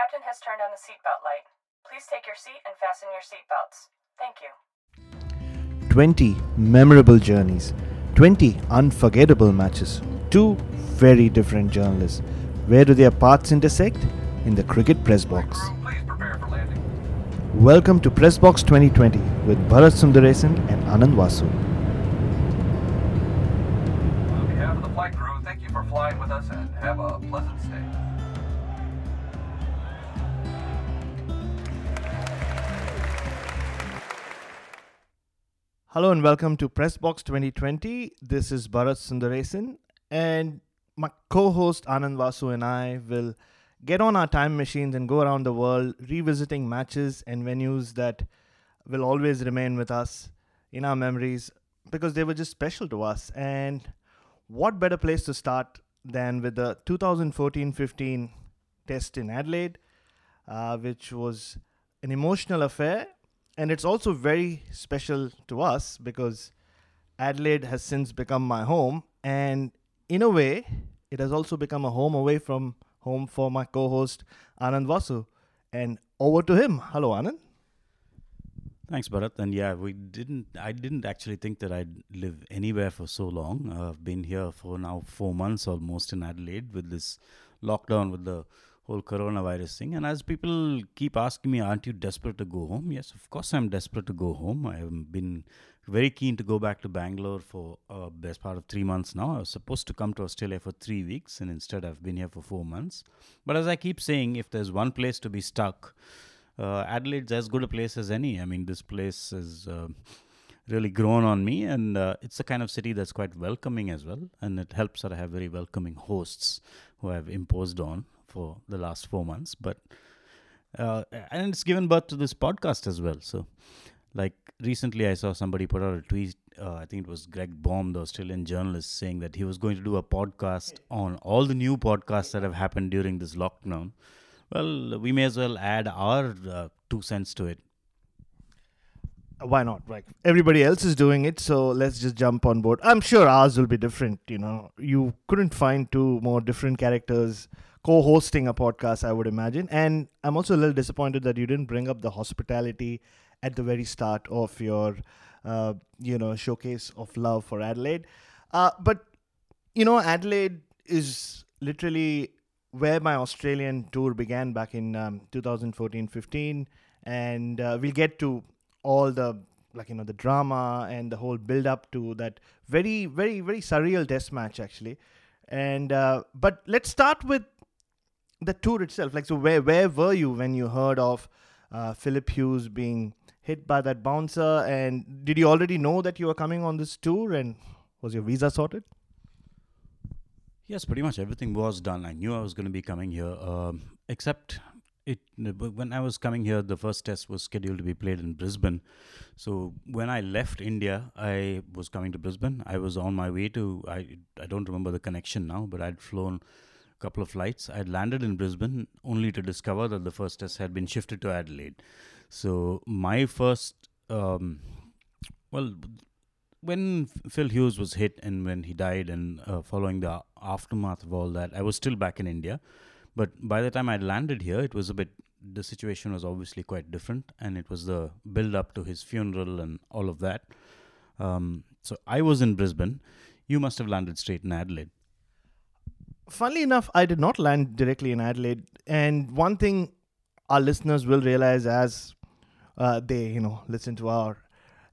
captain has turned on the seatbelt light. Please take your seat and fasten your seatbelts. Thank you. 20 memorable journeys, 20 unforgettable matches, two very different journalists. Where do their paths intersect? In the cricket press box. Please prepare for landing. Welcome to Press Box 2020 with Bharat Sundaresan and Anand Vasu. Hello and welcome to Pressbox 2020. This is Bharat Sundaresan and my co-host Anand Vasu and I will get on our time machines and go around the world revisiting matches and venues that will always remain with us in our memories because they were just special to us. And what better place to start than with the 2014-15 test in Adelaide, uh, which was an emotional affair and it's also very special to us because Adelaide has since become my home, and in a way, it has also become a home away from home for my co-host Anand Vasu. And over to him. Hello, Anand. Thanks, Bharat. And yeah, we didn't. I didn't actually think that I'd live anywhere for so long. Uh, I've been here for now four months almost in Adelaide with this lockdown with the whole coronavirus thing. And as people keep asking me, "Aren't you desperate to go home?" Yes, of course I'm desperate to go home. I have been very keen to go back to Bangalore for uh, best part of three months now. I was supposed to come to Australia for three weeks, and instead I've been here for four months. But as I keep saying, if there's one place to be stuck, uh, Adelaide's as good a place as any. I mean, this place has uh, really grown on me, and uh, it's the kind of city that's quite welcoming as well. And it helps that I have very welcoming hosts who I've imposed on for the last four months. But uh, and it's given birth to this podcast as well. So, like recently, I saw somebody put out a tweet. Uh, I think it was Greg Baum, the Australian journalist, saying that he was going to do a podcast on all the new podcasts that have happened during this lockdown. Well, we may as well add our uh, two cents to it. Why not? Like everybody else is doing it, so let's just jump on board. I'm sure ours will be different. You know, you couldn't find two more different characters co-hosting a podcast, I would imagine. And I'm also a little disappointed that you didn't bring up the hospitality at the very start of your, uh, you know, showcase of love for Adelaide. Uh, but you know, Adelaide is literally where my Australian tour began back in um, 2014-15, and uh, we'll get to all the like you know the drama and the whole build up to that very very very surreal test match actually and uh, but let's start with the tour itself like so where where were you when you heard of uh, phillip hughes being hit by that bouncer and did you already know that you were coming on this tour and was your visa sorted Yes, pretty much everything was done. I knew I was going to be coming here, um, except it when I was coming here, the first test was scheduled to be played in Brisbane. So when I left India, I was coming to Brisbane. I was on my way to I I don't remember the connection now, but I'd flown couple of flights. I had landed in Brisbane only to discover that the first test had been shifted to Adelaide. So my first um, well when Phil Hughes was hit and when he died, and uh, following the aftermath of all that, I was still back in India. But by the time I landed here, it was a bit. The situation was obviously quite different, and it was the build up to his funeral and all of that. Um, so I was in Brisbane. You must have landed straight in Adelaide. Funnily enough i did not land directly in adelaide. And one thing our listeners will realize as uh, they you know listen to our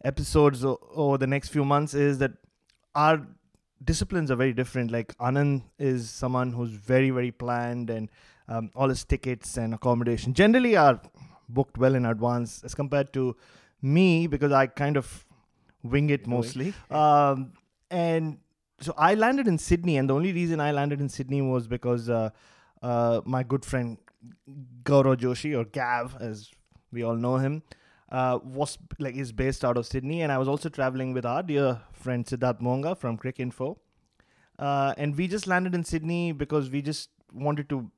episodes o- over the next few months is that our disciplines are very different. Like anand is someone who's very very planned and um, all his tickets and accommodation generally are booked well in advance as compared to me because i kind of wing it mostly. Um, and so I landed in Sydney, and the only reason I landed in Sydney was because uh, uh, my good friend Gaurav Joshi, or Gav, as we all know him, uh, was like is based out of Sydney, and I was also traveling with our dear friend Siddharth Monga from Cricinfo, uh, and we just landed in Sydney because we just wanted to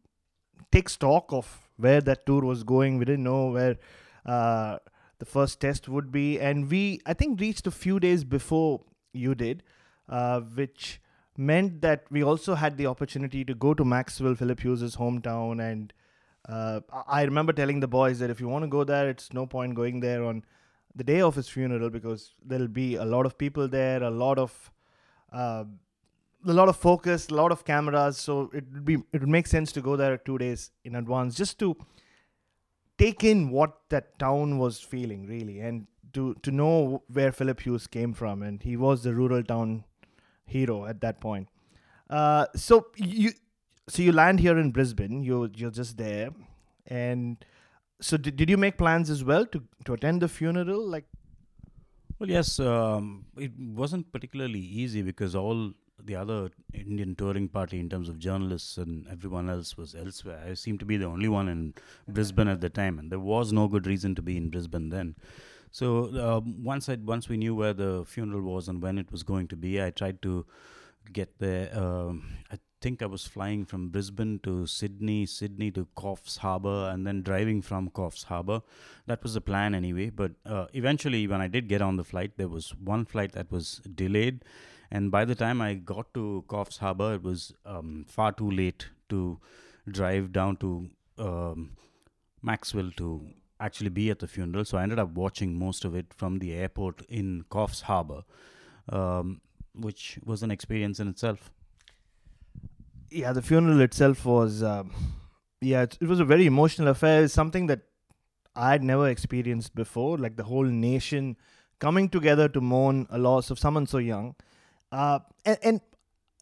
take stock of where that tour was going. We didn't know where uh, the first test would be, and we I think reached a few days before you did, uh, which meant that we also had the opportunity to go to Macksville, Phillip Hughes' hometown, and Uh, I remember telling the boys that if you want to go there, it's no point going there on the day of his funeral because there'll be a lot of people there, a lot of uh, a lot of focus, a lot of cameras. So it would be it would make sense to go there two days in advance just to take in what that town was feeling really and to to know where Phillip Hughes came from and he was the rural town hero at that point. Uh, so you so you land here in Brisbane. You you're just there, and so did, did you make plans as well to to attend the funeral? Like Well, yes, um, it wasn't particularly easy because all the other Indian touring party, in terms of journalists and everyone else, was elsewhere. I seemed to be the only one in Brisbane at the time, and there was no good reason to be in Brisbane then. So um, once I once we knew where the funeral was and when it was going to be, I tried to get there. Um, I think I was flying from Brisbane to Sydney, Sydney to Coffs Harbour, and then driving from Coffs Harbour. That was the plan anyway. But uh, eventually, when I did get on the flight, there was one flight that was delayed, and by the time I got to Coffs Harbour, it was um, far too late to drive down to um, Macksville to actually be at the funeral. So I ended up watching most of it from the airport in Coffs Harbour, um, which was an experience in itself. yeah, the funeral itself was um, yeah, it, it was a very emotional affair. Something that I had never experienced before. Like the whole nation coming together to mourn a loss of someone so young. Uh, and, and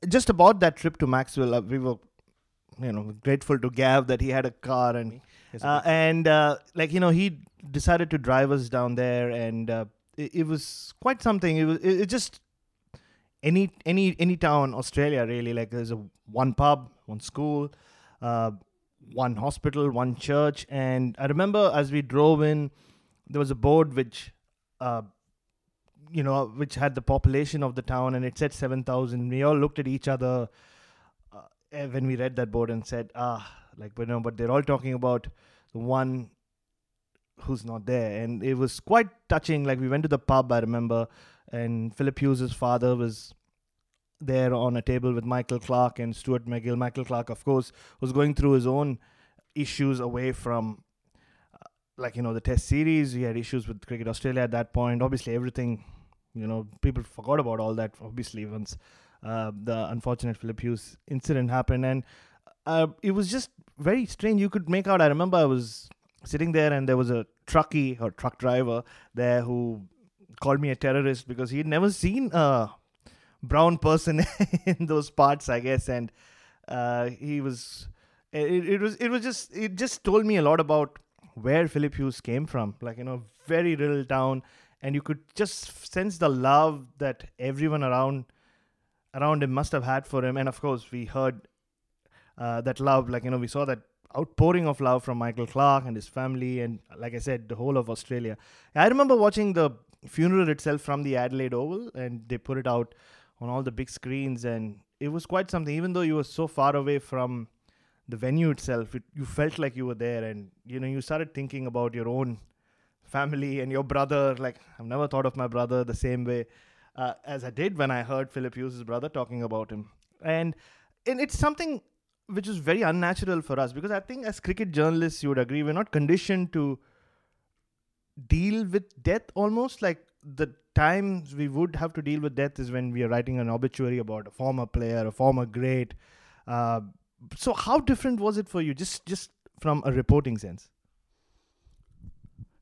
just about that trip to Macksville, uh, we were, you know, grateful to Gav that he had a car and uh, and uh, like you know he decided to drive us down there, and uh, it, it was quite something. It was it, it just any any any town Australia really like there's a one pub, one school, uh, one hospital, one church, and I remember as we drove in, there was a board which. Uh, you know, which had the population of the town, and it said seven thousand. We all looked at each other when we read that board and said, "Ah, like, but no." But they're all talking about the one who's not there, and it was quite touching. Like, we went to the pub, I remember, and Phillip Hughes's father was there on a table with Michael Clarke and Stuart MacGill. Michael Clarke, of course, was going through his own issues away from, uh, like you know, the Test series. He had issues with Cricket Australia at that point. Obviously, everything, you know, people forgot about all that. Obviously, once uh, the unfortunate Phillip Hughes incident happened, and uh, it was just very strange. You could make out. I remember I was sitting there, and there was a truckie or truck driver there who called me a terrorist because he'd never seen a brown person in those parts, I guess, and uh, he was. It, it was it was just it just told me a lot about where Phillip Hughes came from, like you know, very little town, and you could just sense the love that everyone around around him must have had for him, and of course we heard uh, that love, like you know, we saw that outpouring of love from Michael Clarke and his family, and like I said, the whole of Australia. I remember watching the funeral itself from the Adelaide Oval, and they put it out on all the big screens, and it was quite something. Even though you were so far away from the venue itself, it, you felt like you were there, and you know, you started thinking about your own family and your brother. Like I've never thought of my brother the same way uh, as I did when I heard Phillip Hughes' brother talking about him, and and it's something which is very unnatural for us because I think as cricket journalists, you would agree, we're not conditioned to deal with death almost like the times we would have to deal with death is when we are writing an obituary about a former player, a former great. Uh, so how different was it for you, just just from a reporting sense?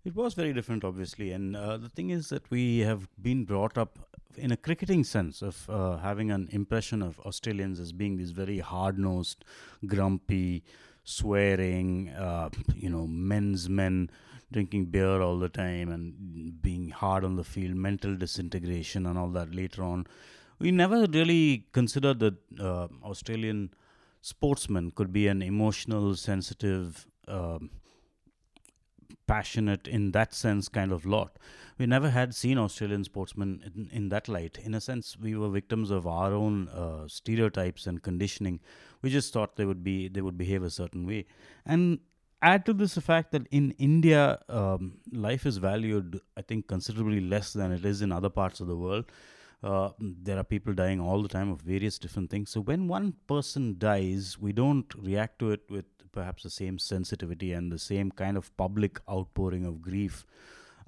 It was very different, obviously, and uh, the thing is that we have been brought up in a cricketing sense of uh, having an impression of Australians as being these very hard-nosed, grumpy, swearing, uh, you know, men's men drinking beer all the time and being hard on the field, mental disintegration, and all that. Later on, we never really considered that uh, Australian sportsman could be an emotional, sensitive. Um, passionate in that sense kind of lot. We never had seen Australian sportsmen in, in that light. In a sense, we were victims of our own uh, stereotypes and conditioning. We just thought they would be they would behave a certain way, and add to this the fact that in India, um, life is valued, I think, considerably less than it is in other parts of the world. Uh, there are people dying all the time of various different things. So when one person dies, we don't react to it with perhaps the same sensitivity and the same kind of public outpouring of grief.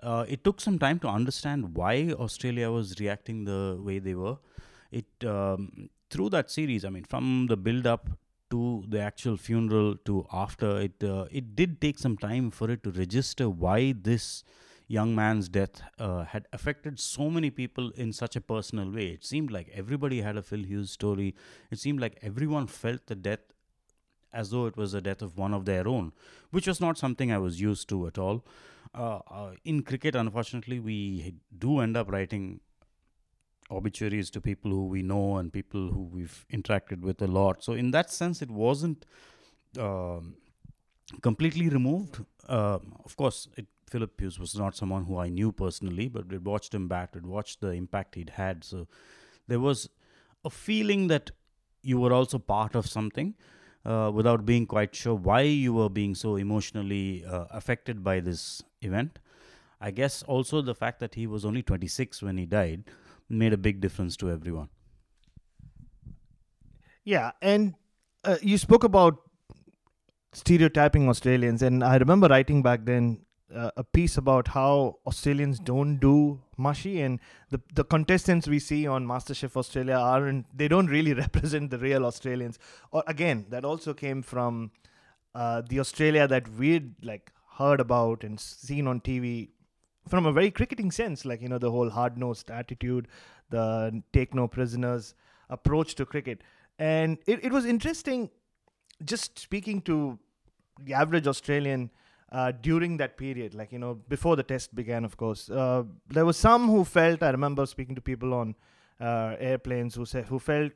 Uh, it took some time to understand why Australia was reacting the way they were. It um, through that series, I mean, from the build up to the actual funeral to after it, uh, it did take some time for it to register why this young man's death uh, had affected so many people in such a personal way. It seemed like everybody had a Phil Hughes story. It seemed like everyone felt the death as though it was the death of one of their own, which was not something I was used to at all. Uh, uh, in cricket, unfortunately, we do end up writing obituaries to people who we know and people who we've interacted with a lot. So, in that sense, it wasn't um, completely removed. Uh, of course, it, Phillip Hughes was not someone who I knew personally, but we'd watched him bat, We'd watched the impact he'd had. So, there was a feeling that you were also part of something. Uh, without being quite sure why you were being so emotionally uh, affected by this event. I guess also the fact that he was only 26 when he died made a big difference to everyone. Yeah, and uh, you spoke about stereotyping Australians, and I remember writing back then uh, a piece about how Australians don't do mushy, and the the contestants we see on MasterChef Australia aren't they don't really represent the real Australians. Or again, that also came from uh, the Australia that we'd like heard about and seen on TV from a very cricketing sense, like you know the whole hard nosed attitude, the take no prisoners approach to cricket, and it, it was interesting. Just speaking to the average Australian uh, during that period, like you know before the test began, of course, uh, there were some who felt. I remember speaking to people on uh, airplanes who said who felt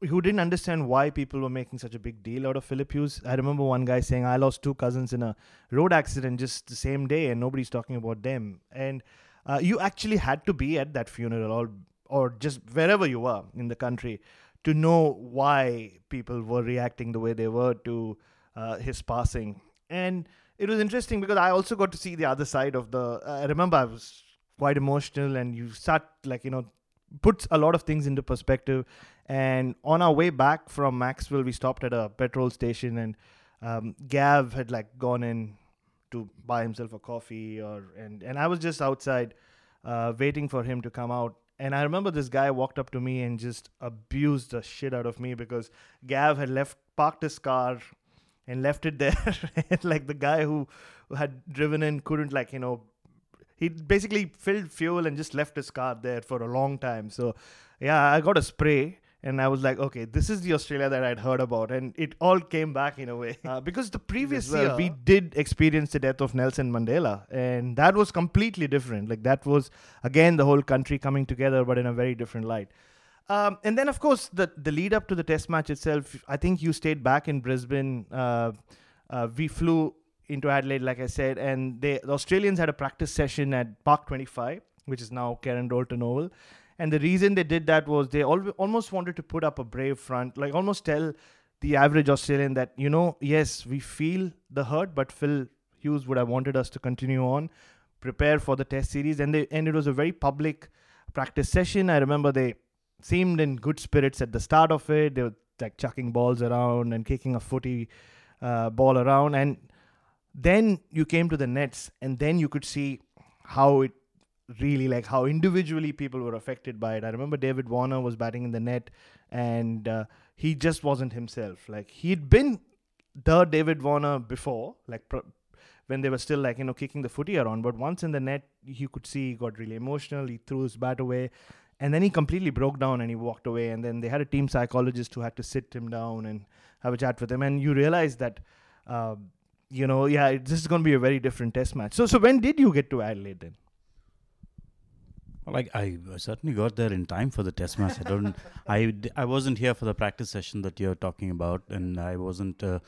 who didn't understand why people were making such a big deal out of Phillip Hughes. I remember one guy saying, I lost two cousins in a road accident just the same day, and nobody's talking about them. And uh, you actually had to be at that funeral or, or just wherever you were in the country to know why people were reacting the way they were to uh, his passing. And it was interesting because I also got to see the other side of the. I remember I was quite emotional, and you start, like, you know, puts a lot of things into perspective. And on our way back from Macksville, we stopped at a petrol station, and um, Gav had like gone in to buy himself a coffee, or and and I was just outside uh, waiting for him to come out. And I remember this guy walked up to me and just abused the shit out of me because Gav had left parked his car and left it there. and like the guy who had driven in couldn't like you know he basically filled fuel and just left his car there for a long time. So, yeah, I got a spray and I was like, okay, this is the Australia that I'd heard about, and it all came back in a way uh, because the previous year we did experience the death of Nelson Mandela, and that was completely different. Like that was again the whole country coming together, but in a very different light. Um, and then, of course, the the lead up to the Test match itself. I think you stayed back in Brisbane. Uh, uh, we flew into Adelaide, like I said, and they the Australians had a practice session at Park 25, which is now Karen Rolton Oval. And the reason they did that was they al- almost wanted to put up a brave front, like almost tell the average Australian that, you know, yes, we feel the hurt, but Phil Hughes would have wanted us to continue on, prepare for the test series. And they and it was a very public practice session. I remember they seemed in good spirits at the start of it. They were like chucking balls around and kicking a footy uh, ball around. And then you came to the nets and then you could see how it really like how individually people were affected by it. I remember david warner was batting in the net and uh, he just wasn't himself. Like he'd been the david warner before like pro- when they were still like you know kicking the footy around. But once in the net you could see he got really emotional. He threw his bat away and then he completely broke down and he walked away and then they had a team psychologist who had to sit him down and have a chat with him and you realize that uh, you know, yeah, this is going to be a very different test match. So, so when did you get to Adelaide then? Like I certainly got there in time for the test match. I don't. I I wasn't here for the practice session that you're talking about, and I wasn't. Uh,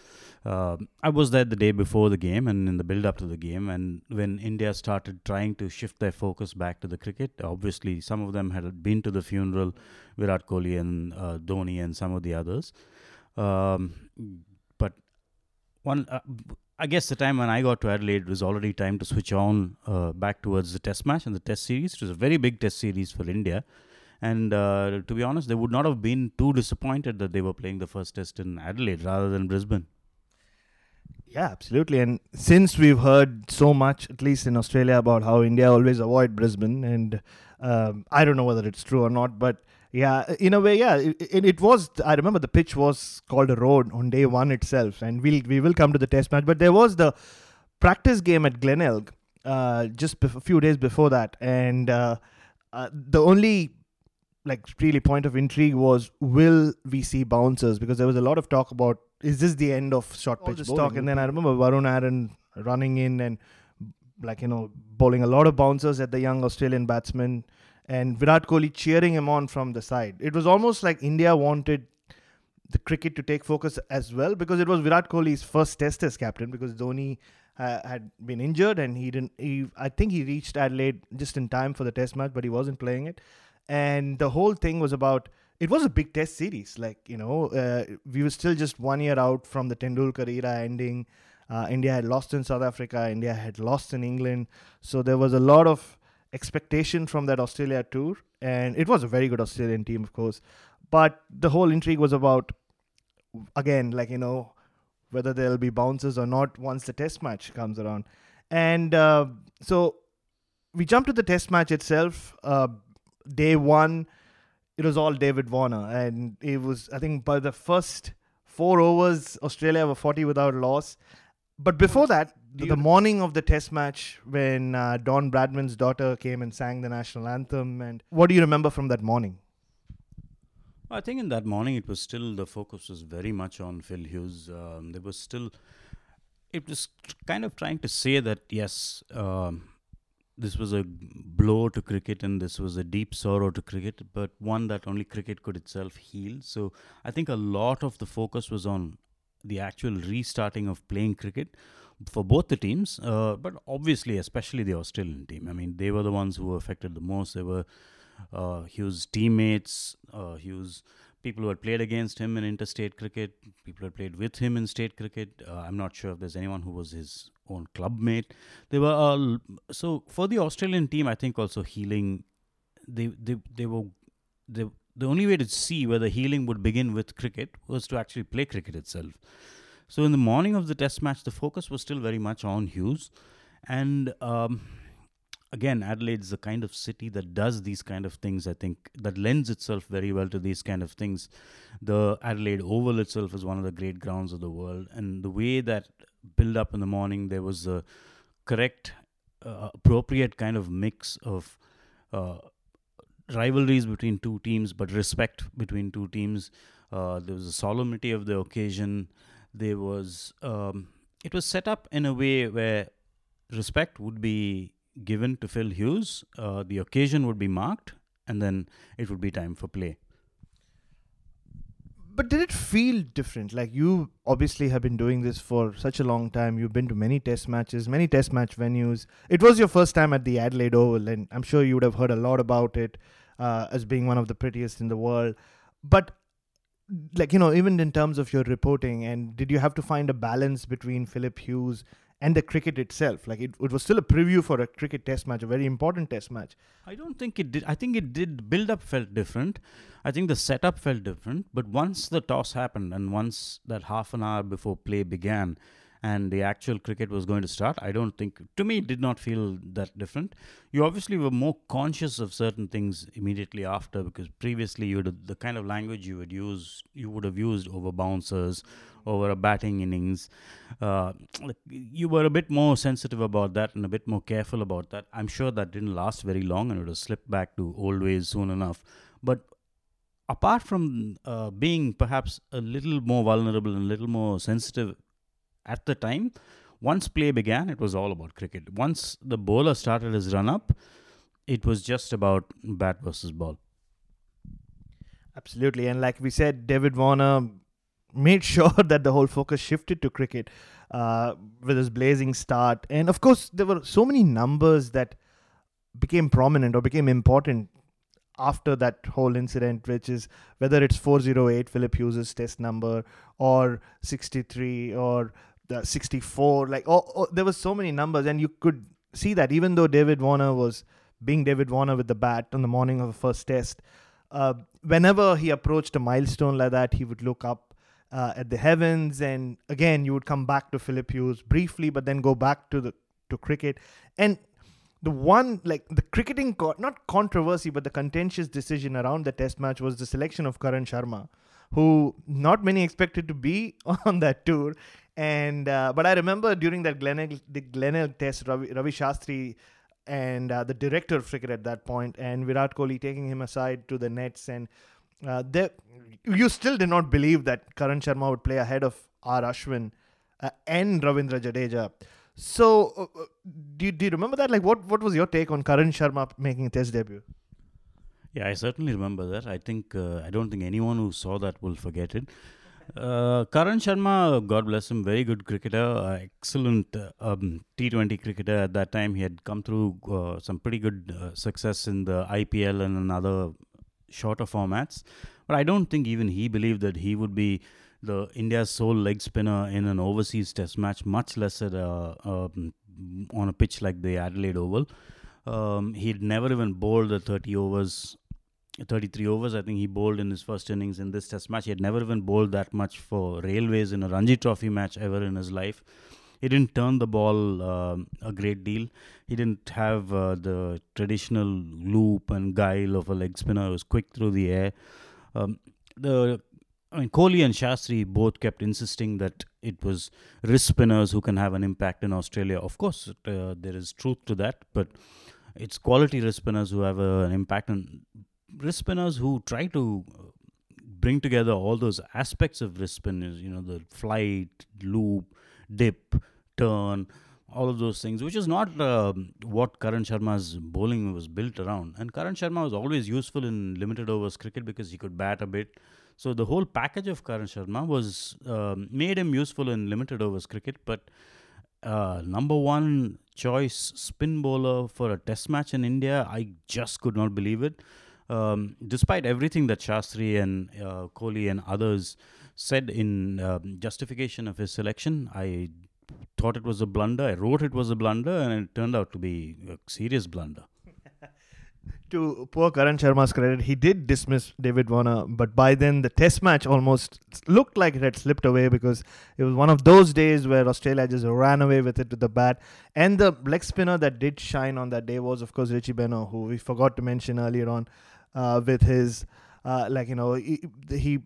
uh, I was there the day before the game and in the build up to the game. And when India started trying to shift their focus back to the cricket, obviously some of them had been to the funeral, Virat Kohli and uh, Dhoni and some of the others. Um, but one uh, I guess the time when I got to Adelaide was already time to switch on uh, back towards the Test match and the Test series. It was a very big Test series for India, And uh, to be honest, they would not have been too disappointed that they were playing the first test in Adelaide rather than Brisbane. Yeah, absolutely. And since we've heard so much, at least in Australia, about how India always avoid Brisbane, and um, I don't know whether it's true or not, but yeah, in a way, yeah, it, it, it, was. I remember the pitch was called a road on day one itself, and we'll we will come to the test match. But there was the practice game at Glenelg uh, just a few days before that, and uh, uh, the only like really point of intrigue was will we see bouncers because there was a lot of talk about is this the end of short pitch talk and then I remember Varun Aaron running in and like you know bowling a lot of bouncers at the young Australian batsman and Virat Kohli cheering him on from the side. It was almost like India wanted the cricket to take focus as well because it was Virat Kohli's first Test as captain because Dhoni uh, had been injured and he didn't. He, I think he reached Adelaide just in time for the Test match, but he wasn't playing it. And the whole thing was about. It was a big Test series. Like you know, uh, we were still just one year out from the Tendulkar era ending. Uh, India had lost in South Africa. India had lost in England. So there was a lot of expectation from that Australia tour, and it was a very good Australian team, of course. But the whole intrigue was about, again, like you know, whether there'll be bounces or not once the test match comes around. And uh, so we jump to the test match itself. Uh, day one, it was all David Warner. And it was, I think, by the first four overs, Australia were 40 without loss. But before that, the morning of the test match, when uh, Don Bradman's daughter came and sang the national anthem, and what do you remember from that morning? I think in that morning it was still the focus was very much on Phil Hughes. Um, there was still it was kind of trying to say that yes, um, this was a blow to cricket and this was a deep sorrow to cricket, but one that only cricket could itself heal. So I think a lot of the focus was on the actual restarting of playing cricket for both the teams, uh, but obviously, especially the Australian team. I mean, they were the ones who were affected the most. They were uh, Hughes' teammates, uh, Hughes people who had played against him in interstate cricket, people who had played with him in state cricket. Uh, I'm not sure if there's anyone who was his own club mate. They were all so for the Australian team. I think also healing. They they they were they, the only way to see whether healing would begin with cricket was to actually play cricket itself. So in the morning of the Test match, the focus was still very much on Hughes, and. Um, again adelaide's the kind of city that does these kind of things i think that lends itself very well to these kind of things the adelaide oval itself is one of the great grounds of the world and the way that build up in the morning there was a correct uh, appropriate kind of mix of uh, rivalries between two teams but respect between two teams uh, there was a solemnity of the occasion there was um, it was set up in a way where respect would be given to Phil Hughes, uh, the occasion would be marked, and then it would be time for play. But did it feel different? Like you obviously have been doing this for such a long time. You've been to many test matches, many test match venues. It was your first time at the Adelaide Oval, and I'm sure you would have heard a lot about it uh, as being one of the prettiest in the world. But like you know, even in terms of your reporting, and did you have to find a balance between Phillip Hughes and the cricket itself. Like it, it was still a preview for a cricket test match, a very important test match. I don't think it did. I think it did. Build up felt different. I think the setup felt different. But once the toss happened and once that half an hour before play began, and the actual cricket was going to start, I don't think, to me, it did not feel that different. You obviously were more conscious of certain things immediately after because previously you the kind of language you would use, you would have used over bouncers, over a batting innings. Uh, you were a bit more sensitive about that and a bit more careful about that. I'm sure that didn't last very long and it would have slipped back to old ways soon enough. But apart from uh, being perhaps a little more vulnerable and a little more sensitive at the time, once play began, it was all about cricket. Once the bowler started his run up, it was just about bat versus ball. Absolutely. And like we said, David Warner made sure that the whole focus shifted to cricket uh, with his blazing start. And of course, there were so many numbers that became prominent or became important after that whole incident, which is whether it's 408 Phillip Hughes' test number or 63 or the 64 like oh, oh, there were so many numbers and you could see that even though david warner was being david warner with the bat on the morning of the first test uh, whenever he approached a milestone like that, he would look up uh, at the heavens, and again, you would come back to Phillip Hughes briefly, but then go back to the to cricket. And the one like the cricketing co- not controversy, but the contentious decision around the Test match was the selection of Karan Sharma, who not many expected to be on that tour. And uh, but I remember during that Glenelg, the Glenelg Test, Ravi, Ravi Shastri and uh, the director of cricket at that point, and Virat Kohli taking him aside to the nets, and uh, there, you still did not believe that Karan Sharma would play ahead of R. Ashwin uh, and Ravindra Jadeja. So, uh, uh, do, do you remember that? Like, what, what was your take on Karan Sharma making a Test debut? Yeah, I certainly remember that. I think uh, I don't think anyone who saw that will forget it. Uh, Karan Sharma, God bless him, very good cricketer, uh, excellent um, T20 cricketer. At that time, he had come through uh, some pretty good uh, success in the IPL and in other shorter formats. But I don't think even he believed that he would be the India's sole leg spinner in an overseas Test match, much less at a, um, on a pitch like the Adelaide Oval. Um, he'd never even bowled the 30 overs 33 overs. I think he bowled in his first innings in this test match. He had never even bowled that much for Railways in a Ranji Trophy match ever in his life. He didn't turn the ball um a great deal. He didn't have uh, the traditional loop and guile of a leg spinner. He was quick through the air. Um, the I mean, Kohli and Shastri both kept insisting that it was wrist spinners who can have an impact in Australia. Of course, uh, there is truth to that, but it's quality wrist spinners who have a, an impact. And wrist spinners who try to uh, bring together all those aspects of wrist spinners, you know, the flight, loop, dip, turn, all of those things, which is not uh, what Karan Sharma's bowling was built around. And Karan Sharma was always useful in limited overs cricket because he could bat a bit. So the whole package of Karan Sharma was um, made him useful in limited overs cricket, but uh, number one choice spin bowler for a test match in India, I just could not believe it um, despite everything that Shastri and uh, Kohli and others said in um, justification of his selection, I thought it was a blunder. I wrote it was a blunder, and it turned out to be a serious blunder. to poor Karan Sharma's credit, he did dismiss David Warner, but by then the test match almost looked like it had slipped away because it was one of those days where Australia just ran away with it to the bat. And the leg spinner that did shine on that day was, of course, Richie Benaud, who we forgot to mention earlier on uh, with his, uh, like, you know, he, he,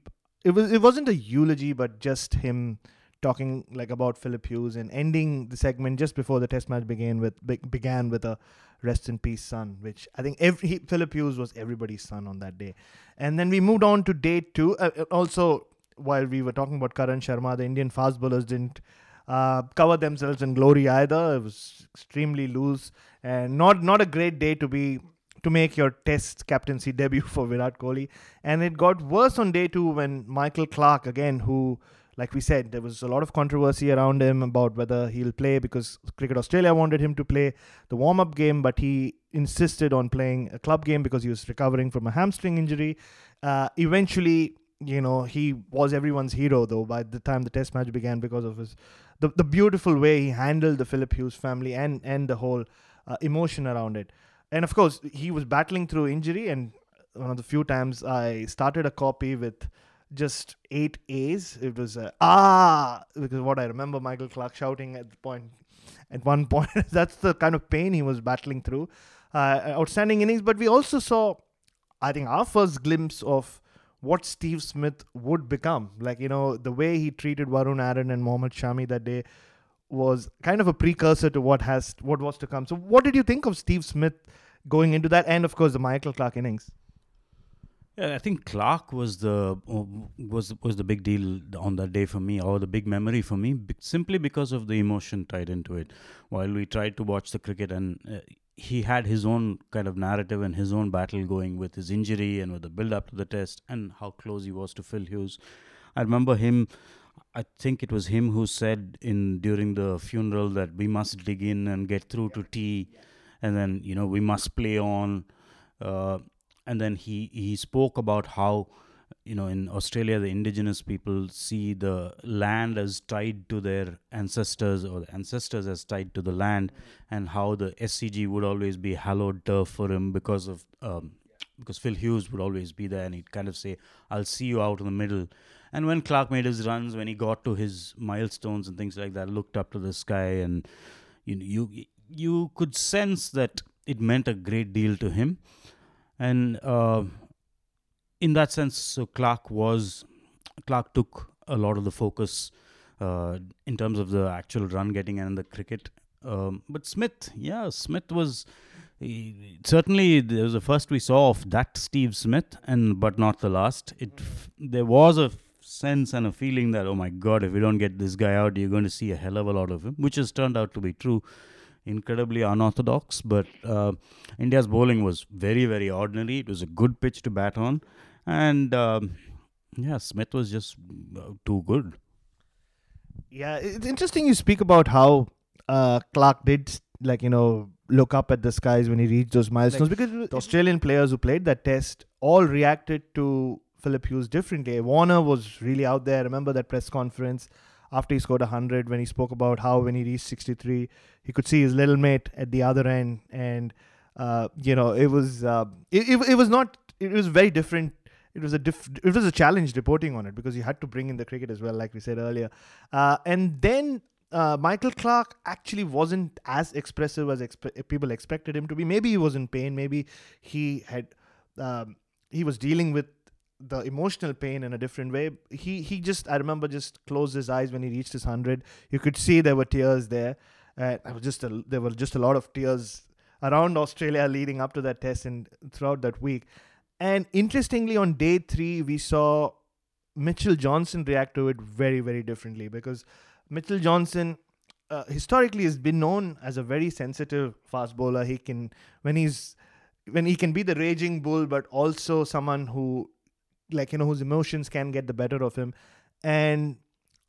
it, was, it wasn't a eulogy, but just him talking like about Phillip Hughes and ending the segment just before the test match began with be- began with a rest in peace son, which I think every he, Phillip Hughes was everybody's son on that day. And then we moved on to day two. Uh, uh also, while we were talking about Karan Sharma, the Indian fast bowlers didn't uh, cover themselves in glory either. It was extremely loose and not not a great day to be to make your test captaincy debut for Virat Kohli. And it got worse on day two when Michael Clarke again, who like we said, there was a lot of controversy around him about whether he'll play because Cricket Australia wanted him to play the warm up game, but he insisted on playing a club game because he was recovering from a hamstring injury. Uh, eventually, you know, he was everyone's hero though by the time the test match began because of his the, the beautiful way he handled the Phillip Hughes family and and the whole uh, emotion around it. And of course, he was battling through injury and one of the few times I started a copy with just eight A's. It was uh, ah because what I remember Michael Clarke shouting at the point at one point. that's the kind of pain he was battling through. Uh, outstanding innings, but we also saw, I think, our first glimpse of what Steve Smith would become. Like you know the way he treated Varun Aaron and Mohammad Shami that day was kind of a precursor to what has what was to come. So, what did you think of Steve Smith going into that, and of course the Michael Clarke innings? Yeah, I think Clarke was the uh, was was the big deal on that day for me, or the big memory for me, simply because of the emotion tied into it. While we tried to watch the cricket, and uh, he had his own kind of narrative and his own battle going with his injury and with the build up to the test, and how close he was to Phil Hughes. I remember him. I think it was him who said in during the funeral that we must dig in and get through to tea, and then you know we must play on. Uh, and then he he spoke about how you know in australia the indigenous people see the land as tied to their ancestors or the ancestors as tied to the land and how the scg would always be hallowed turf for him because of um, because Phil Hughes would always be there and he'd kind of say, I'll see you out in the middle. And when clarke made his runs, when he got to his milestones and things like that, looked up to the sky and you know, you you could sense that it meant a great deal to him. And uh, in that sense, so Clarke was Clarke took a lot of the focus uh, in terms of the actual run getting and the cricket. Um, but Smith, yeah, Smith was he, certainly there was the first we saw of that Steve Smith, and but not the last. It there was a sense and a feeling that oh my god, if we don't get this guy out, you're going to see a hell of a lot of him, which has turned out to be true. Incredibly unorthodox, but uh, India's bowling was very, very ordinary. It was a good pitch to bat on, and um, yeah, Smith was just uh, too good. Yeah, it's interesting you speak about how uh, Clarke did, like, you know, look up at the skies when he reached those milestones because the Australian players who played that test all reacted to Phillip Hughes differently. Warner was really out there. I remember that press conference after he scored 100 when he spoke about how when he reached 63 he could see his little mate at the other end and uh, you know it was uh, it, it, it was not it was very different it was a diff- it was a challenge reporting on it because you had to bring in the cricket as well like we said earlier uh, and then uh, Michael Clarke actually wasn't as expressive as expe- people expected him to be. Maybe he was in pain. Maybe he had um, he was dealing with the emotional pain in a different way. He he just I remember just closed his eyes when he reached his hundred. You could see there were tears there. Uh, I was just a, there were just a lot of tears around Australia leading up to that test and throughout that week. And interestingly, on day three, we saw Mitchell Johnson react to it very very differently because Mitchell Johnson. Uh, historically has been known as a very sensitive fast bowler. He can when he's when he can be the raging bull, but also someone who like you know whose emotions can get the better of him. And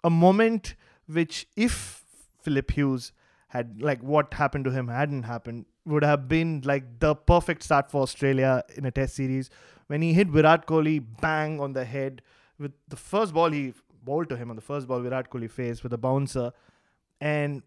a moment which if phillip hughes had like what happened to him hadn't happened would have been like the perfect start for australia in a test series when he hit virat kohli bang on the head with the first ball he bowled to him on the first ball virat kohli faced with a bouncer. And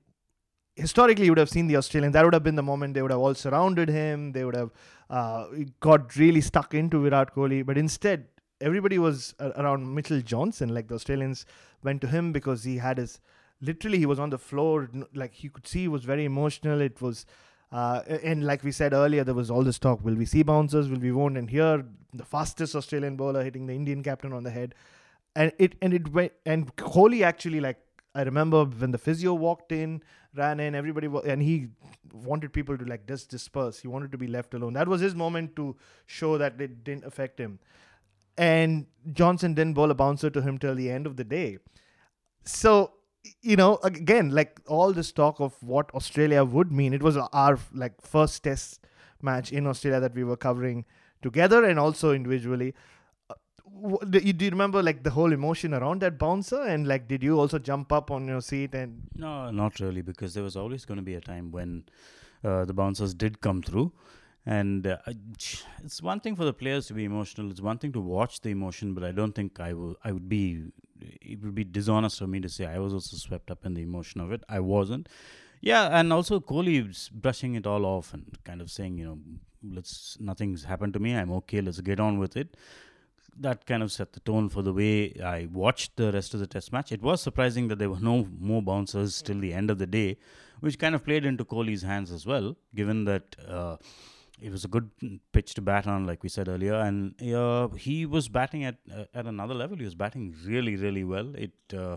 historically you would have seen the australians that would have been the moment they would have all surrounded him they would have uh, got really stuck into virat kohli. But instead everybody was around Mitchell Johnson. Like the Australians went to him because he had his literally he was on the floor. Like you could see he was very emotional. It was. Uh, and like we said earlier, there was all this talk: will we see bouncers? Will we won't? And here, the fastest Australian bowler hitting the Indian captain on the head, and it and it went. And Kohli actually, like I remember when the physio walked in, ran in, everybody, and he wanted people to like just disperse. He wanted to be left alone. That was his moment to show that it didn't affect him and Johnson didn't bowl a bouncer to him till the end of the day. So you know, again, like all this talk of what Australia would mean, it was our like first test match in Australia that we were covering together and also individually. Uh, do you, remember like the whole emotion around that bouncer and like did you also jump up on your seat and no not really because there was always going to be a time when uh, the bouncers did come through and uh, it's one thing for the players to be emotional. It's one thing to watch the emotion, but I don't think I will. I would be. It would be dishonest for me to say I was also swept up in the emotion of it. I wasn't. Yeah, and also Kohli brushing it all off and kind of saying, you know, let's nothing's happened to me. I'm okay. Let's get on with it. That kind of set the tone for the way I watched the rest of the test match. It was surprising that there were no more bouncers till the end of the day, which kind of played into Kohli's hands as well, given that. Uh, it was a good pitch to bat on, like we said earlier, and uh, he was batting at uh, at another level. He was batting really, really well. It uh,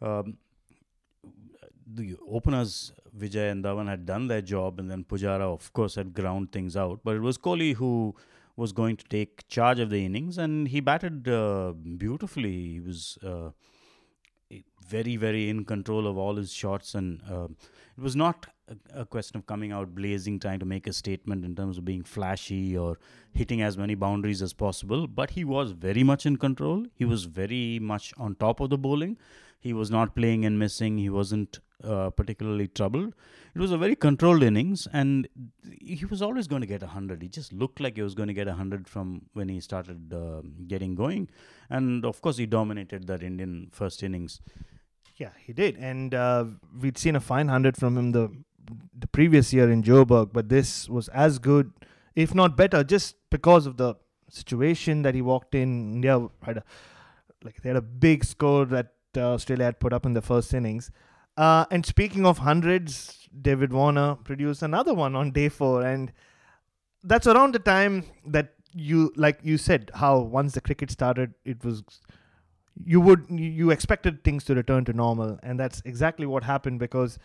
um, the openers Vijay and Dhawan had done their job, and then Pujara, of course, had ground things out. But it was Kohli who was going to take charge of the innings, and he batted uh, beautifully. He was uh, very, very in control of all his shots, and uh, it was not a, a, question of coming out blazing, trying to make a statement in terms of being flashy or hitting as many boundaries as possible. But he was very much in control. He was very much on top of the bowling. He was not playing and missing. He wasn't uh, particularly troubled. It was a very controlled innings, and he was always going to get 100. He just looked like he was going to get 100 from when he started uh, getting going. And of course, he dominated that Indian first innings. Yeah, he did, and uh, we'd seen a fine hundred from him the the previous year in Joburg, but this was as good, if not better, just because of the situation that he walked in. India had a like they had a big score that uh, Australia had put up in the first innings. Uh, and speaking of hundreds, David Warner produced another one on day four, and that's around the time that you like you said how once the cricket started, it was you would you expected things to return to normal, and that's exactly what happened because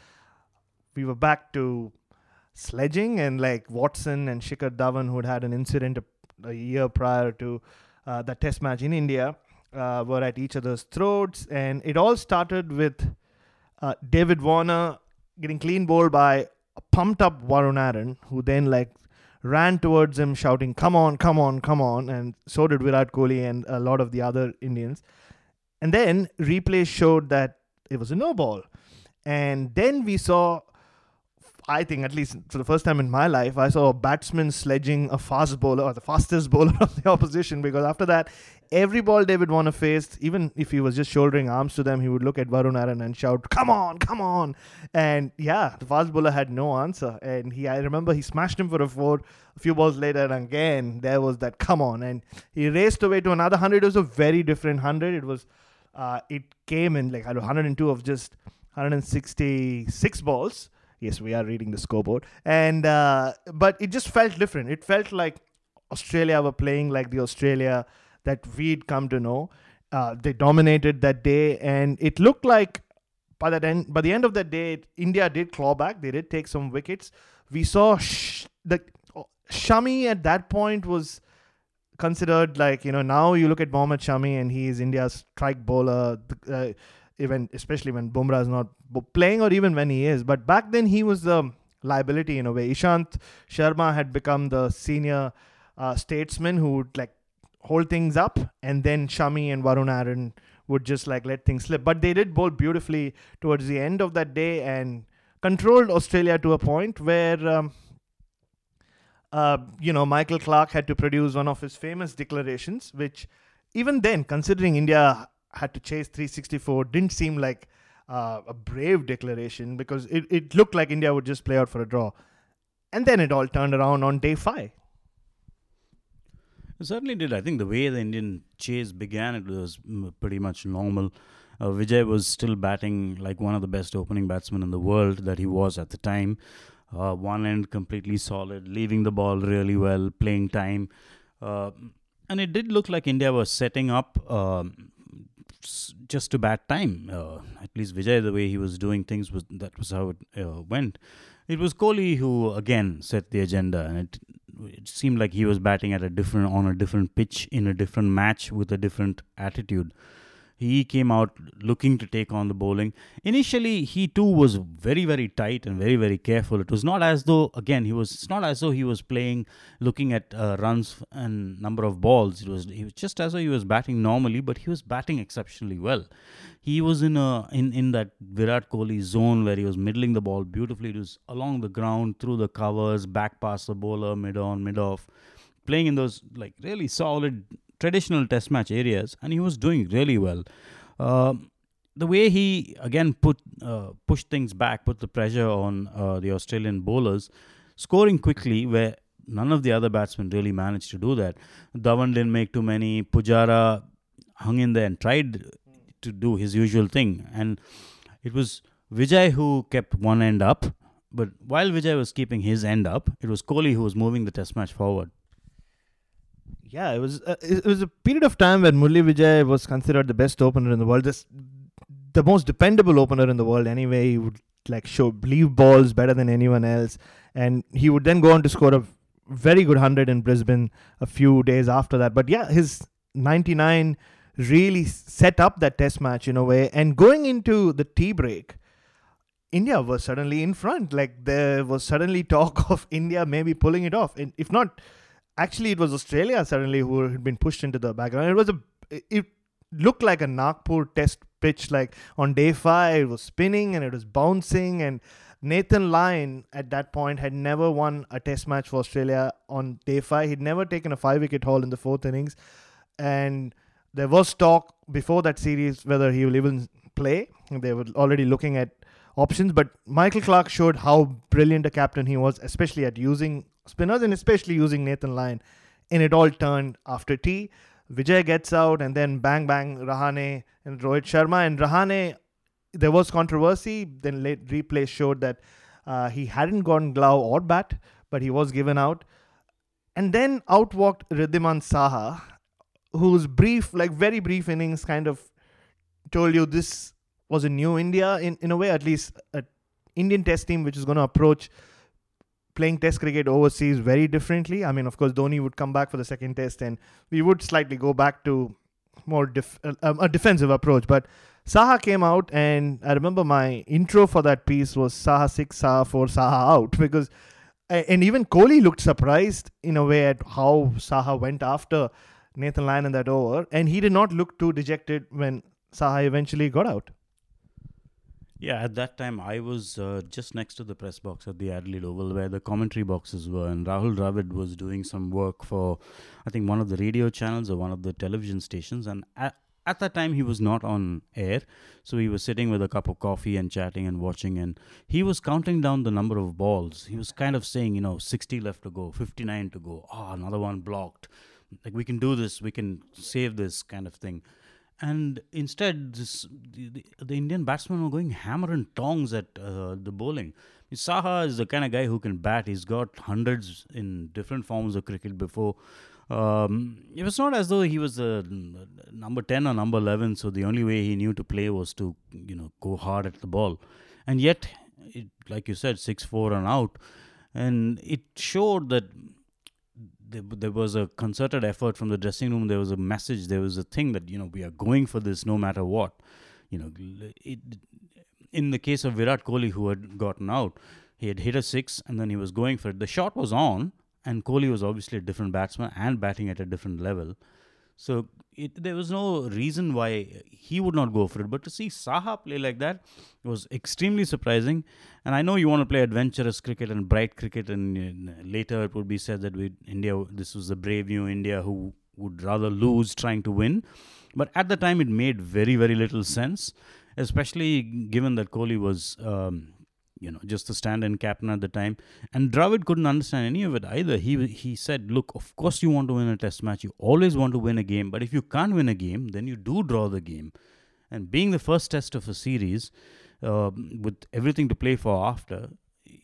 we were back to sledging and like Watson and Shikhar Dhawan who had had an incident a, a year prior to uh, that test match in India uh, were at each other's throats. And it all started with uh, David Warner getting clean bowled by a pumped up Varun Aaron who then like ran towards him shouting come on come on come on and so did Virat Kohli and a lot of the other Indians and then replay showed that it was a no ball and then we saw I think, at least for the first time in my life, I saw a batsman sledging a fast bowler or the fastest bowler of the opposition because after that, every ball David Warner faced, even if he was just shouldering arms to them, he would look at Varun Aaron and shout, Come on, come on. And yeah, the fast bowler had no answer. And he, I remember he smashed him for a four. A few balls later, and again, there was that come on. And he raced away to another 100. It was a very different 100. It was, uh, it came in like 102 of just 166 balls. Yes we are reading the scoreboard. And uh, but it just felt different. It felt like australia were playing like the australia that we'd come to know. Uh, they dominated that day and it looked like by that end by the end of that day india did claw back. They did take some wickets. We saw sh- the oh, shami at that point was considered like you know now you look at Mohammad Shami and he is India's strike bowler uh, even especially when Bumrah is not playing or even when he is. But back then he was the liability in a way. Ishant Sharma had become the senior uh, statesman who would like hold things up, and then Shami and Varun Aaron would just like let things slip. But they did bowl beautifully towards the end of that day and controlled Australia to a point where. Um, uh, you know, Michael Clarke had to produce one of his famous declarations, which even then, considering India had to chase 364 didn't seem like uh, a brave declaration because it, it looked like India would just play out for a draw. And then it all turned around on day five. It certainly did. I think the way the Indian chase began, it was pretty much normal. Uh, Vijay was still batting like one of the best opening batsmen in the world that he was at the time. Uh, one end completely solid, leaving the ball really well, playing time. Uh, and it did look like India was setting up um, just to bad time. Uh, at least Vijay, the way he was doing things was that was how it uh, went. It was Kohli who again set the agenda, and it it seemed like he was batting at a different on a different pitch in a different match with a different attitude he came out looking to take on the bowling. Initially, he too was very, very tight and very, very careful. It was not as though, again, he was. It's not as though he was playing, looking at uh, runs and number of balls. It was. It was just as though he was batting normally, but he was batting exceptionally well. He was in a in in that Virat Kohli zone where he was middling the ball beautifully. It was along the ground, through the covers, back past the bowler, mid on, mid off playing in those like really solid traditional test match areas, and he was doing really well. Uh, the way he again put uh, pushed things back, put the pressure on uh, the Australian bowlers, scoring quickly where none of the other batsmen really managed to do that. Dhawan didn't make too many. Pujara hung in there and tried to do his usual thing, and it was Vijay who kept one end up. But while Vijay was keeping his end up, it was Kohli who was moving the test match forward yeah, it was uh, it was a period of time when Murli Vijay was considered the best opener in the world, the most dependable opener in the world. Anyway, he would like show leave balls better than anyone else, and he would then go on to score a very good hundred in Brisbane a few days after that. But yeah, his ninety nine really set up that test match in a way, and going into the tea break. India was suddenly in front. Like there was suddenly talk of India maybe pulling it off. And if not, actually it was Australia suddenly who had been pushed into the background. It was a it looked like a Nagpur test pitch. Like on day five, it was spinning and it was bouncing. And Nathan Lyon at that point had never won a test match for Australia on day five. He'd never taken a five wicket haul in the fourth innings. And there was talk before that series whether he will even play. They were already looking at options. But Michael Clarke showed how brilliant a captain he was, especially at using spinners and especially using Nathan Lyon. And it all turned after tea. Vijay gets out and then bang bang Rahane and Rohit Sharma. And Rahane, there was controversy. Then late replay showed that uh, he hadn't gotten glove or bat, but he was given out. And then out walked Wriddhiman Saha, whose brief, like very brief innings, kind of told you this was a new India in, in a way, at least an Indian test team which is going to approach playing test cricket overseas very differently. I mean, of course, Dhoni would come back for the second test and we would slightly go back to more def- uh, a defensive approach. But Saha came out, and I remember my intro for that piece was Saha 6, Saha 4, Saha out because. And even Kohli looked surprised in a way at how Saha went after Nathan Lyon in that over, and he did not look too dejected when Saha eventually got out. Yeah, at that time I was uh, just next to the press box at the Adelaide Oval where the commentary boxes were, and Rahul Dravid was doing some work for, I think, one of the radio channels or one of the television stations. And at, at that time, he was not on air, so he was sitting with a cup of coffee and chatting and watching. And he was counting down the number of balls. He was kind of saying, you know, 60 left to go, 59 to go, oh, another one blocked. Like, we can do this, we can save this kind of thing and instead this, the, the, Indian batsmen were going hammer and tongs at uh, the bowling. Saha is the kind of guy who can bat. He's got hundreds in different forms of cricket before. Um, it was not as though he was a number 10 or number 11, so the only way he knew to play was to, you know, go hard at the ball. And yet, it, like you said, 6 4 and out. And it showed that there, there was a concerted effort from the dressing room. There was a message. There was a thing that you know we are going for this no matter what. You know, it, in the case of Virat Kohli, who had gotten out, he had hit a six and then he was going for it. The shot was on, and Kohli was obviously a different batsman and batting at a different level. So it, there was no reason why he would not go for it. But to see Saha play like that was extremely surprising. And I know you want to play adventurous cricket and bright cricket, and uh, later it would be said that we India, this was the brave new India who would rather lose trying to win. But at the time, it made very, very little sense, especially given that Kohli was um, you know, just the stand-in captain at the time. And Dravid couldn't understand any of it either. He he said, "Look, of course you want to win a test match. You always want to win a game. But if you can't win a game, then you do draw the game. And being the first test of a series, uh, with everything to play for after."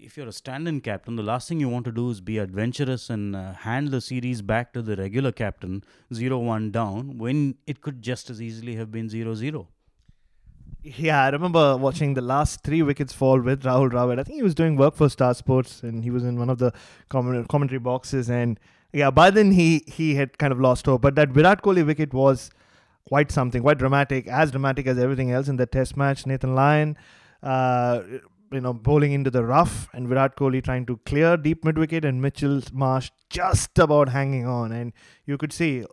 If you're a stand-in captain, the last thing you want to do is be adventurous and uh, hand the series back to the regular captain, 0-1 down, when it could just as easily have been 0-0. Yeah, I remember watching the last three wickets fall with Rahul Dravid. I think he was doing work for Star Sports, and he was in one of the commentary boxes. And yeah, by then he he had kind of lost hope. But that Virat Kohli wicket was quite something, quite dramatic, as dramatic as everything else in the Test match. Nathan Lyon, uh, you know, bowling into the rough, and Virat Kohli trying to clear deep mid wicket, and Mitchell Marsh just about hanging on. And you could see,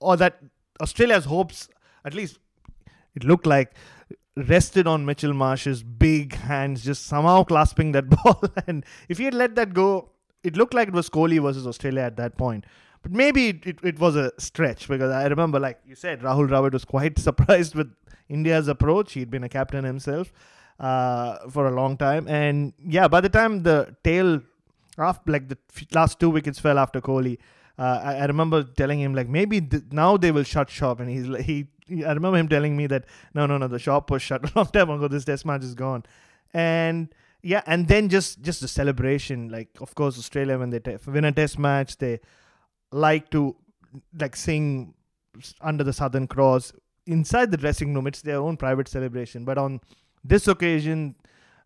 all that Australia's hopes, at least it looked like rested on Mitchell Marsh's big hands, just somehow clasping that ball. and if he had let that go, it looked like it was Kohli versus Australia at that point. But maybe it, it, it was a stretch because I remember, like you said, Rahul Dravid was quite surprised with India's approach. He'd been a captain himself uh, for a long time. And yeah, by the time the tail, after, like the last two wickets fell after Kohli, uh, I, I, remember telling him like maybe th- now they will shut shop, and he's like, he I remember him telling me that no, no, no, the shop was shut a long time ago. This test match is gone, and yeah, and then just just the celebration. Like, of course, Australia when they te- win a test match, they like to like sing under the Southern Cross inside the dressing room. It's their own private celebration. But on this occasion,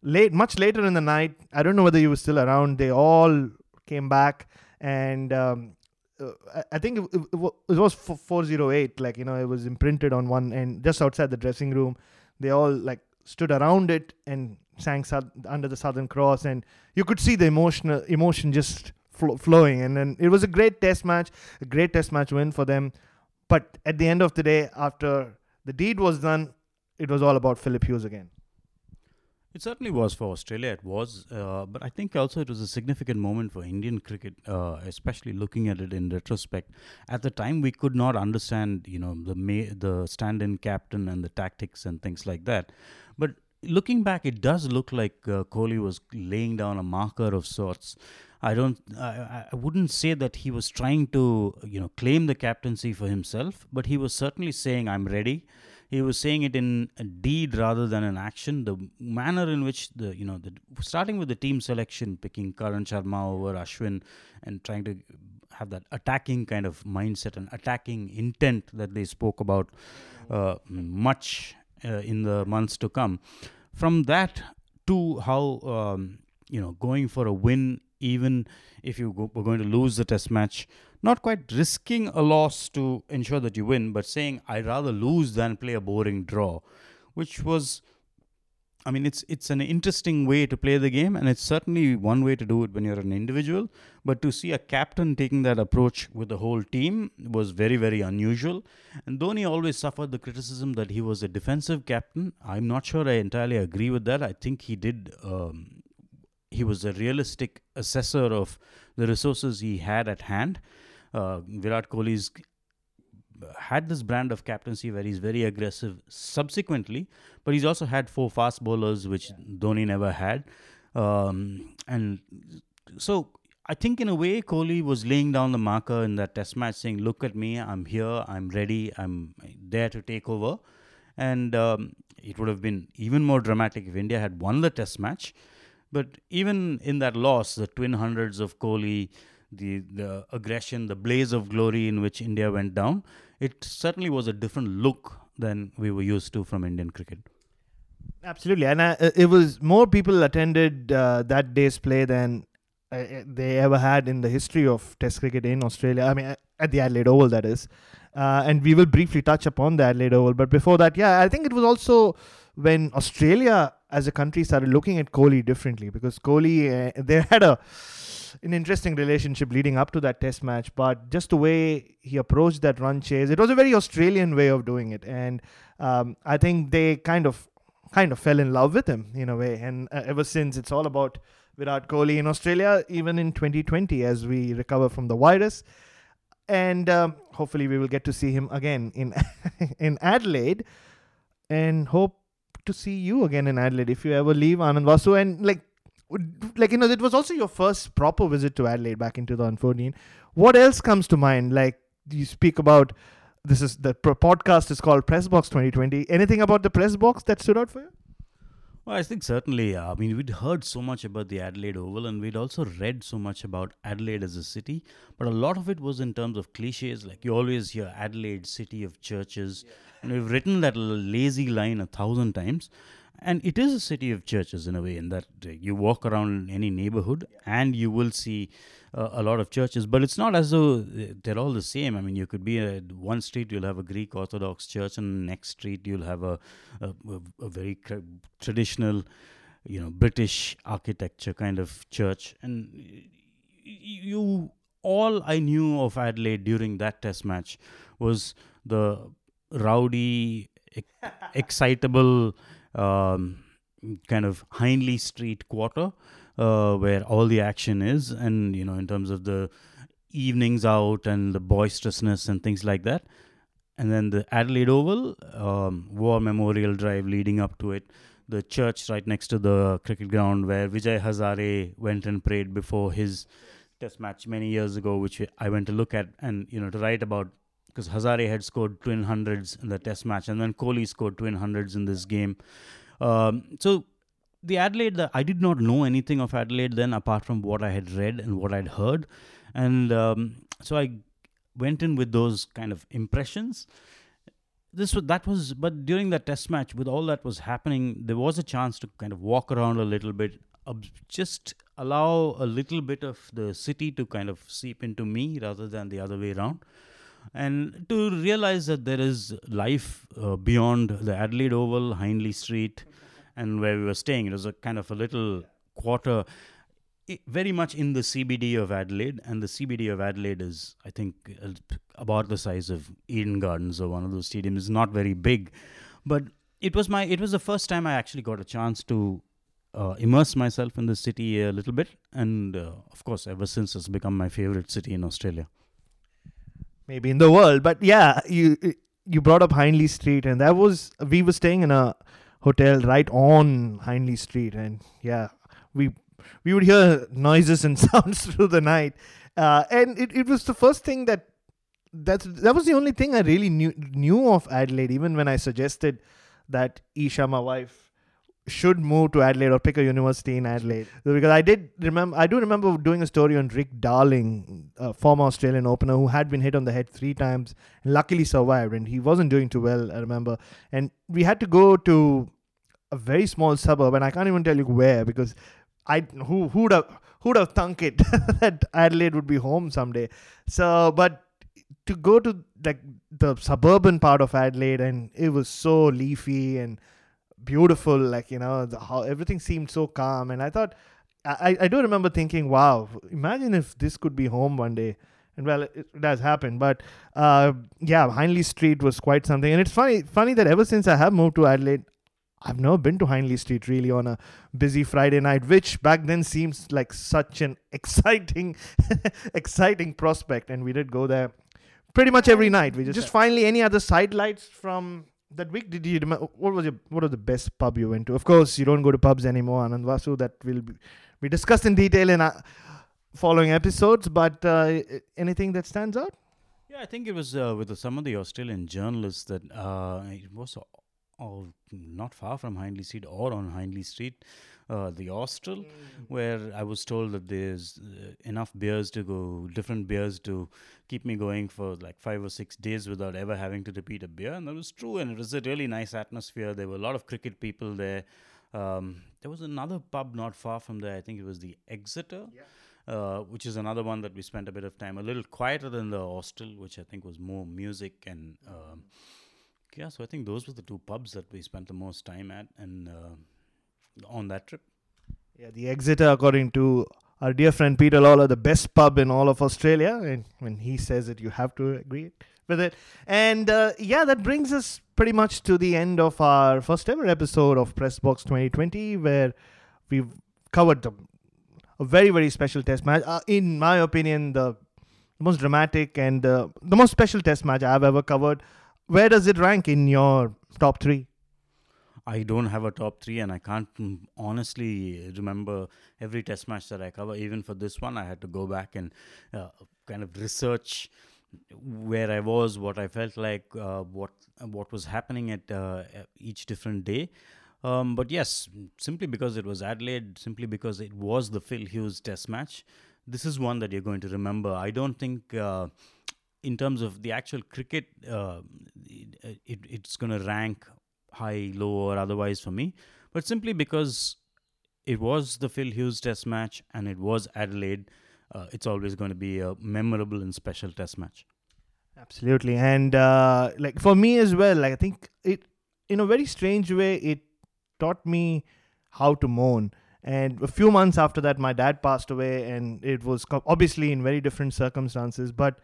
late, much later in the night, I don't know whether you were still around. They all came back and um, uh, I think it, it, it was 408 like you know it was imprinted on one end just outside the dressing room. They all like stood around it and sang under the southern cross and you could see the emotional emotion just fl- flowing. And then it was a great test match a great test match win for them. But at the end of the day after the deed was done it was all about phillip hughes again it certainly was for Australia. It was, uh, but I think also it was a significant moment for Indian cricket, uh, especially looking at it in retrospect. At the time, we could not understand, you know, the ma- the stand-in captain and the tactics and things like that. But looking back, it does look like uh, Kohli was laying down a marker of sorts. I don't. I, I wouldn't say that he was trying to, you know, claim the captaincy for himself, but he was certainly saying, "I'm ready." He was saying it in a deed rather than an action. The manner in which the, you know, the starting with the team selection, picking Karn Sharma over Ashwin, and trying to have that attacking kind of mindset and attacking intent that they spoke about uh, much uh, in the months to come. From that to how um, you know going for a win even if you go, were going to lose the test match, not quite risking a loss to ensure that you win, but saying, I'd rather lose than play a boring draw, which was. I mean, it's it's an interesting way to play the game, and it's certainly one way to do it when you're an individual. But to see a captain taking that approach with the whole team was very, very unusual. And Dhoni always suffered the criticism that he was a defensive captain. I'm not sure I entirely agree with that. I think he did um, he was a realistic assessor of the resources he had at hand. Uh, Virat Kohli's had this brand of captaincy where he's very aggressive subsequently, but he's also had four fast bowlers, which yeah. Dhoni never had. Um, and so I think in a way, Kohli was laying down the marker in that test match, saying, Look at me, I'm here, I'm ready, I'm there to take over. And um, it would have been even more dramatic if India had won the test match. But even in that loss, the twin hundreds of Kohli, the, the aggression, the blaze of glory in which India went down, it certainly was a different look than we were used to from Indian cricket. Absolutely, and uh, it was more people attended uh, that day's play than uh, uh, they ever had in the history of Test cricket in Australia. I mean, at the Adelaide Oval, that is. Uh, and we will briefly touch upon the Adelaide Oval, but before that, yeah, I think it was also when Australia as a country started looking at Kohli differently because Kohli uh, they had a an interesting relationship leading up to that test match but just the way he approached that run chase it was a very Australian way of doing it. And um, I think they kind of kind of fell in love with him in a way. And uh, ever since it's all about Virat Kohli in Australia even in 2020 as we recover from the virus. And um, hopefully we will get to see him again in in Adelaide. And hope to see you again in Adelaide if you ever leave Anand Vasu. And like, like you know, it was also your first proper visit to Adelaide back in 2014. What else comes to mind? Like you speak about this is the podcast is called Press Box 2020. Anything about the press box that stood out for you? Well, I think certainly. Uh, I mean, we'd heard so much about the Adelaide Oval, and we'd also read so much about Adelaide as a city. But a lot of it was in terms of cliches. Like you always hear Adelaide, city of churches, yeah. And we've written that lazy line a thousand times. And it is a city of churches in a way, in that uh, you walk around any neighborhood and you will see uh, a lot of churches. But it's not as though uh, they're all the same. I mean, you could be at one street, you'll have a Greek Orthodox church, and next street, you'll have a, a, a very traditional, you know, British architecture kind of church. And you, all I knew of Adelaide during that test match was the rowdy, excitable um, kind of Hindley Street quarter uh, where all the action is, and you know, in terms of the evenings out and the boisterousness and things like that. And then the Adelaide Oval, um, War Memorial Drive leading up to it, the church right next to the cricket ground where Vijay Hazare went and prayed before his test match many years ago, which I went to look at and you know to write about because Hazare had scored twin hundreds in the test match, and then Kohli scored twin hundreds in this game. Um, so the Adelaide, the, I did not know anything of Adelaide then, apart from what I had read and what I'd heard, and um, so I went in with those kind of impressions. This was that was, but during that test match, with all that was happening, there was a chance to kind of walk around a little bit, just allow a little bit of the city to kind of seep into me rather than the other way around and to realize that there is life uh, beyond the Adelaide Oval, Hindley Street, and where we were staying. It was a kind of a little quarter, very much in the CBD of Adelaide, and the CBD of Adelaide is, I think, uh, about the size of Eden Gardens or one of those stadiums. It's not very big, but it was my it was the first time I actually got a chance to uh, immerse myself in the city a little bit, and uh, of course, ever since it's become my favorite city in Australia maybe in the world. But yeah, you you brought up Hindley Street, and that was we were staying in a hotel right on Hindley Street, and yeah, we we would hear noises and sounds through the night, uh, and it, it was the first thing that that's that was the only thing I really knew knew of Adelaide. Even when I suggested that Isha, my wife, should move to Adelaide or pick a university in Adelaide. because I did remember I do remember doing a story on Rick Darling, a former Australian opener who had been hit on the head three times and luckily survived and he wasn't doing too well I remember. And we had to go to a very small suburb and I can't even tell you where because I who who'd have who'd have thunk it that Adelaide would be home someday. So but to go to like the suburban part of Adelaide and it was so leafy and beautiful like you know the, how everything seemed so calm. And i thought I, I do remember thinking wow imagine if this could be home one day. And well it, it does happen but uh, yeah hindley street was quite something. And it's funny funny that ever since i have moved to adelaide i've never been to hindley street really on a busy friday night which back then seems like such an exciting exciting prospect. And we did go there pretty much every night. We just just finally any other sidelights from that week did you what was your what was the best pub you went to? Of course you don't go to pubs anymore anand vasu that will be, discussed in detail in uh, following episodes but uh, anything that stands out? Yeah, I think it was uh, with some of the Australian journalists that uh, it was all not far from Hindley Street or on Hindley Street, uh, the Austral, where I was told that there's uh, enough beers to go, different beers to keep me going for like five or six days without ever having to repeat a beer. And that was true. And it was a really nice atmosphere. There were a lot of cricket people there. Um, there was another pub not far from there. I think it was the Exeter. Uh, which is another one that we spent a bit of time, a little quieter than the Austral, which I think was more music and um, yeah. So I think those were the two pubs that we spent the most time at and uh, on that trip. yeah the exeter according to our dear friend peter lalor the best pub in all of australia and when he says it you have to agree with it. And uh, yeah that brings us pretty much to the end of our first ever episode of pressbox 2020 where we've covered the a very very special test match. Uh, in my opinion the most dramatic and uh, the most special test match i've ever covered. Where does it rank in your top three I don't have a top three, and I can't mm, honestly remember every test match that I cover. Even for this one, I had to go back and uh, kind of research where I was, what I felt like, uh, what what was happening at uh, each different day. Um, but yes, simply because it was Adelaide, simply because it was the Phil Hughes Test match, this is one that you're going to remember. I don't think. Uh, in terms of the actual cricket, uh, it, it, it's going to rank high, low, or otherwise for me, but simply because it was the Phil Hughes Test match and it was Adelaide, uh, it's always going to be a memorable and special Test match. Absolutely, and uh, like for me as well, like I think it, in a very strange way, it taught me how to mourn. And a few months after that, my dad passed away, and it was obviously in very different circumstances. But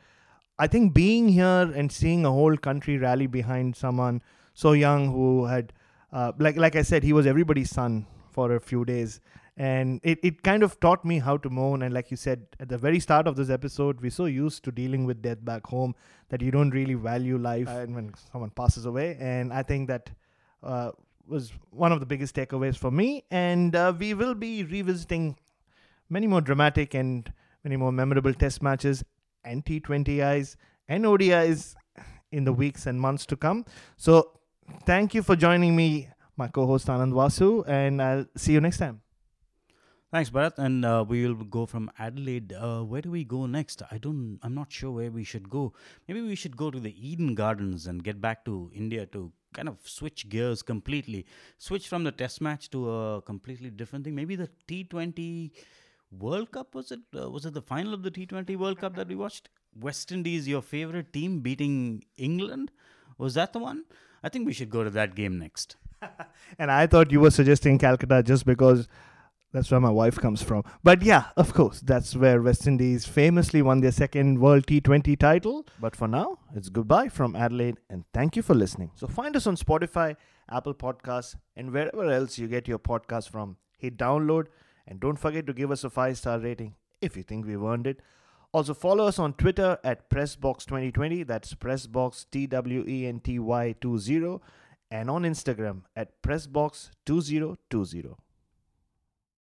I think being here and seeing a whole country rally behind someone so young who had, uh, like like I said, he was everybody's son for a few days, and it, it kind of taught me how to mourn. And like you said at the very start of this episode, we're so used to dealing with death back home that you don't really value life and when someone passes away. And I think that. Uh, was one of the biggest takeaways for me, and uh, we will be revisiting many more dramatic and many more memorable test matches and T20Is and ODIs in the weeks and months to come. So, thank you for joining me, my co host Anand Vasu, and I'll see you next time. Thanks, Bharat. And uh, we will go from Adelaide. Uh, where do we go next? I don't. I'm not sure where we should go. Maybe we should go to the Eden Gardens and get back to India to kind of switch gears completely. Switch from the Test match to a completely different thing. Maybe the T20 World Cup was it? Uh, was it the final of the T20 World Cup that we watched? West Indies, your favorite team, beating England. Was that the one? I think we should go to that game next. And I thought you were suggesting Calcutta just because that's where my wife comes from. But yeah, of course, that's where West Indies famously won their second World T20 title. But for now, it's goodbye from Adelaide and thank you for listening. So find us on Spotify, Apple Podcasts, and wherever else you get your podcast from. Hit download and don't forget to give us a five star rating if you think we've earned it. Also, follow us on Twitter at PressBox2020. That's PressBox T W E N T Y 20. and on Instagram at pressbox2020.